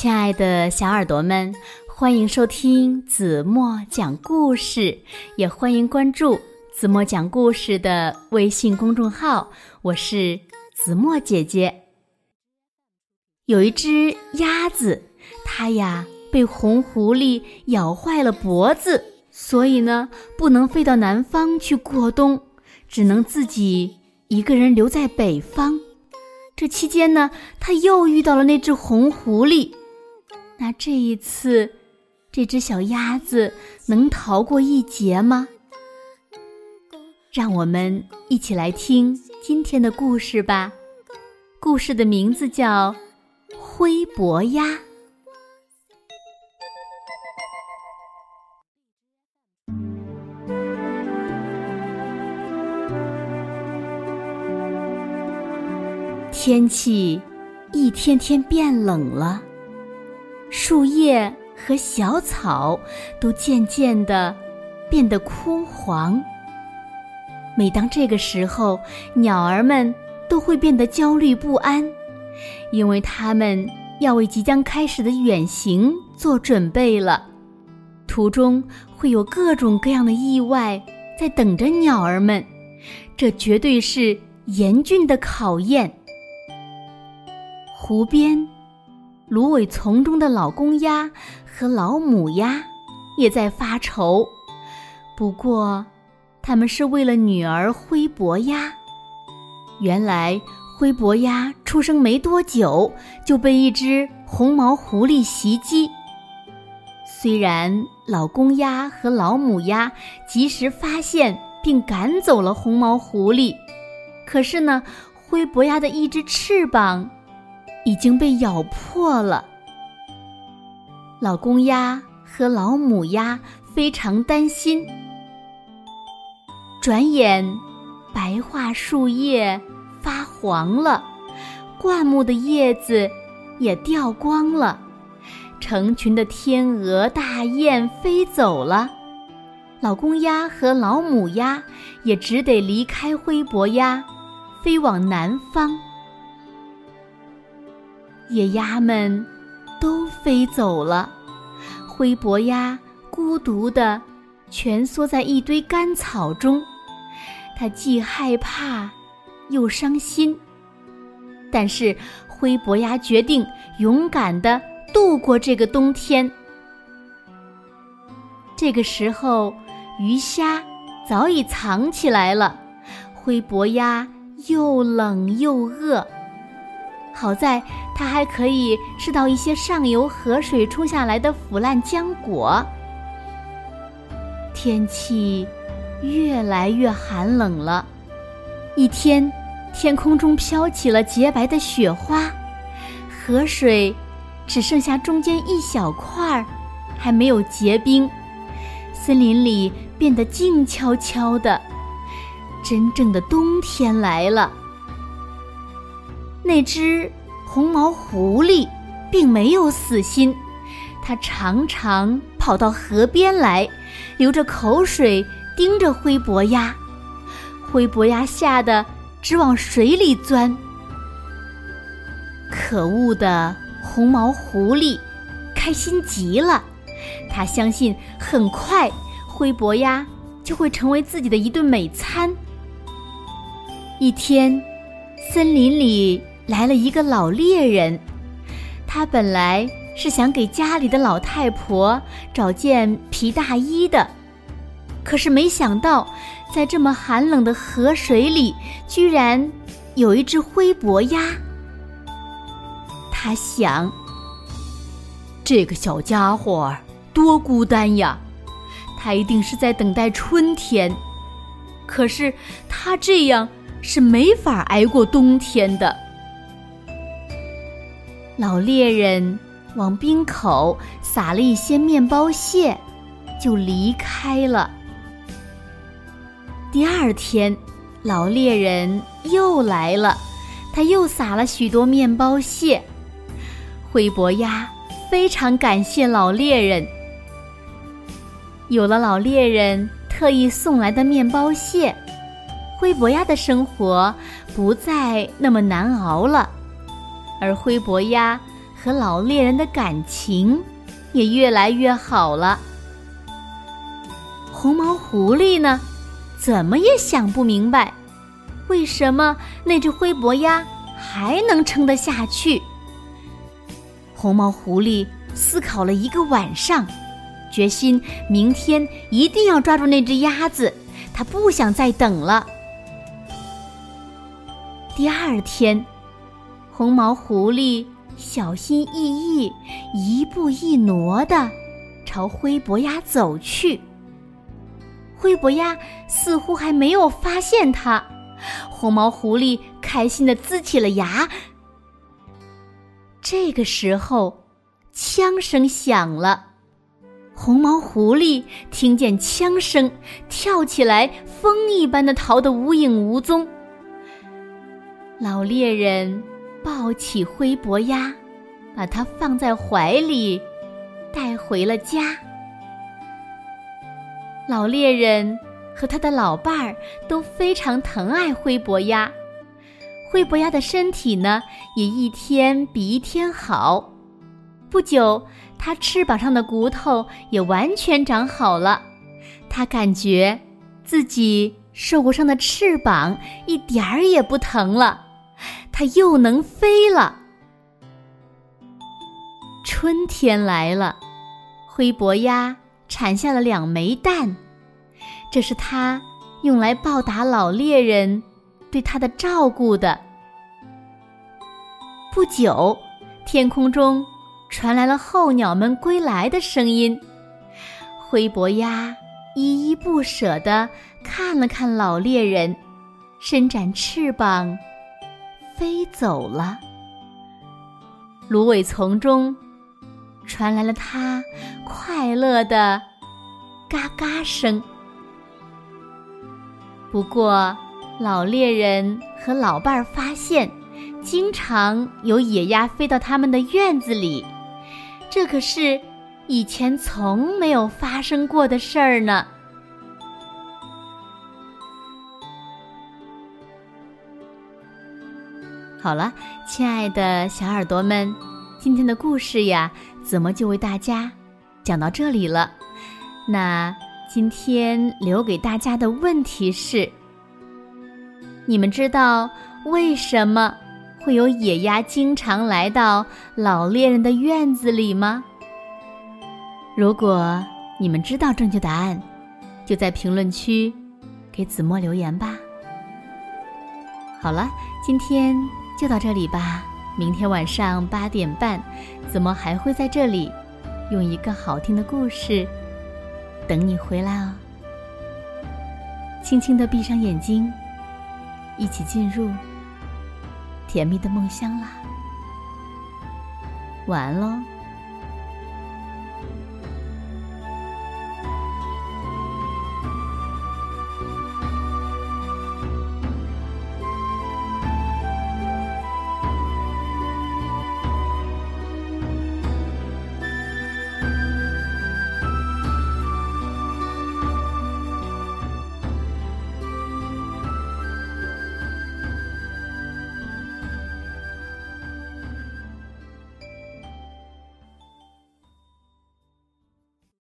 亲爱的小耳朵们，欢迎收听子墨讲故事，也欢迎关注子墨讲故事的微信公众号。我是子墨姐姐。有一只鸭子，它呀被红狐狸咬坏了脖子，所以呢不能飞到南方去过冬，只能自己一个人留在北方。这期间呢，它又遇到了那只红狐狸。那这一次，这只小鸭子能逃过一劫吗？让我们一起来听今天的故事吧。故事的名字叫《灰伯鸭》。天气一天天变冷了。树叶和小草都渐渐的变得枯黄。每当这个时候，鸟儿们都会变得焦虑不安，因为它们要为即将开始的远行做准备了。途中会有各种各样的意外在等着鸟儿们，这绝对是严峻的考验。湖边。芦苇丛中的老公鸭和老母鸭也在发愁，不过他们是为了女儿灰伯鸭。原来灰伯鸭出生没多久就被一只红毛狐狸袭击。虽然老公鸭和老母鸭及时发现并赶走了红毛狐狸，可是呢，灰伯鸭的一只翅膀。已经被咬破了。老公鸭和老母鸭非常担心。转眼，白桦树叶发黄了，灌木的叶子也掉光了，成群的天鹅、大雁飞走了。老公鸭和老母鸭也只得离开灰伯鸭，飞往南方。野鸭们都飞走了，灰伯鸭孤独地蜷缩在一堆干草中，它既害怕又伤心。但是灰伯鸭决定勇敢地度过这个冬天。这个时候，鱼虾早已藏起来了，灰伯鸭又冷又饿。好在它还可以吃到一些上游河水冲下来的腐烂浆果。天气越来越寒冷了，一天，天空中飘起了洁白的雪花，河水只剩下中间一小块儿还没有结冰，森林里变得静悄悄的，真正的冬天来了。那只红毛狐狸并没有死心，它常常跑到河边来，流着口水盯着灰伯鸭。灰伯鸭吓得直往水里钻。可恶的红毛狐狸开心极了，他相信很快灰伯鸭就会成为自己的一顿美餐。一天，森林里。来了一个老猎人，他本来是想给家里的老太婆找件皮大衣的，可是没想到，在这么寒冷的河水里，居然有一只灰伯鸭。他想，这个小家伙多孤单呀，他一定是在等待春天，可是他这样是没法挨过冬天的。老猎人往冰口撒了一些面包屑，就离开了。第二天，老猎人又来了，他又撒了许多面包屑。灰伯鸭非常感谢老猎人，有了老猎人特意送来的面包屑，灰伯鸭的生活不再那么难熬了。而灰伯鸭和老猎人的感情也越来越好了。红毛狐狸呢，怎么也想不明白，为什么那只灰伯鸭还能撑得下去。红毛狐狸思考了一个晚上，决心明天一定要抓住那只鸭子。他不想再等了。第二天，红毛狐狸小心翼翼、一步一挪地朝灰伯鸭走去。灰伯鸭似乎还没有发现它，红毛狐狸开心地呲起了牙。这个时候，枪声响了。红毛狐狸听见枪声，跳起来，风一般的逃得无影无踪。老猎人抱起灰伯鸭，把它放在怀里，带回了家。老猎人和他的老伴儿都非常疼爱灰伯鸭，灰伯鸭的身体呢，也一天比一天好。不久。它翅膀上的骨头也完全长好了，它感觉自己受过伤的翅膀一点儿也不疼了，它又能飞了。春天来了，灰伯鸭产下了两枚蛋，这是它用来报答老猎人对它的照顾的。不久，天空中。传来了候鸟们归来的声音，灰伯鸭依依不舍地看了看老猎人，伸展翅膀飞走了。芦苇丛中传来了它快乐的嘎嘎声。不过，老猎人和老伴儿发现，经常有野鸭飞到他们的院子里。这可是以前从没有发生过的事儿呢。好了，亲爱的小耳朵们，今天的故事呀，怎么就为大家讲到这里了？那今天留给大家的问题是：你们知道为什么？会有野鸭经常来到老猎人的院子里吗？如果你们知道正确答案，就在评论区给子墨留言吧。好了，今天就到这里吧。明天晚上八点半，怎么还会在这里用一个好听的故事等你回来哦。轻轻的闭上眼睛，一起进入。甜蜜的梦乡啦，晚安喽。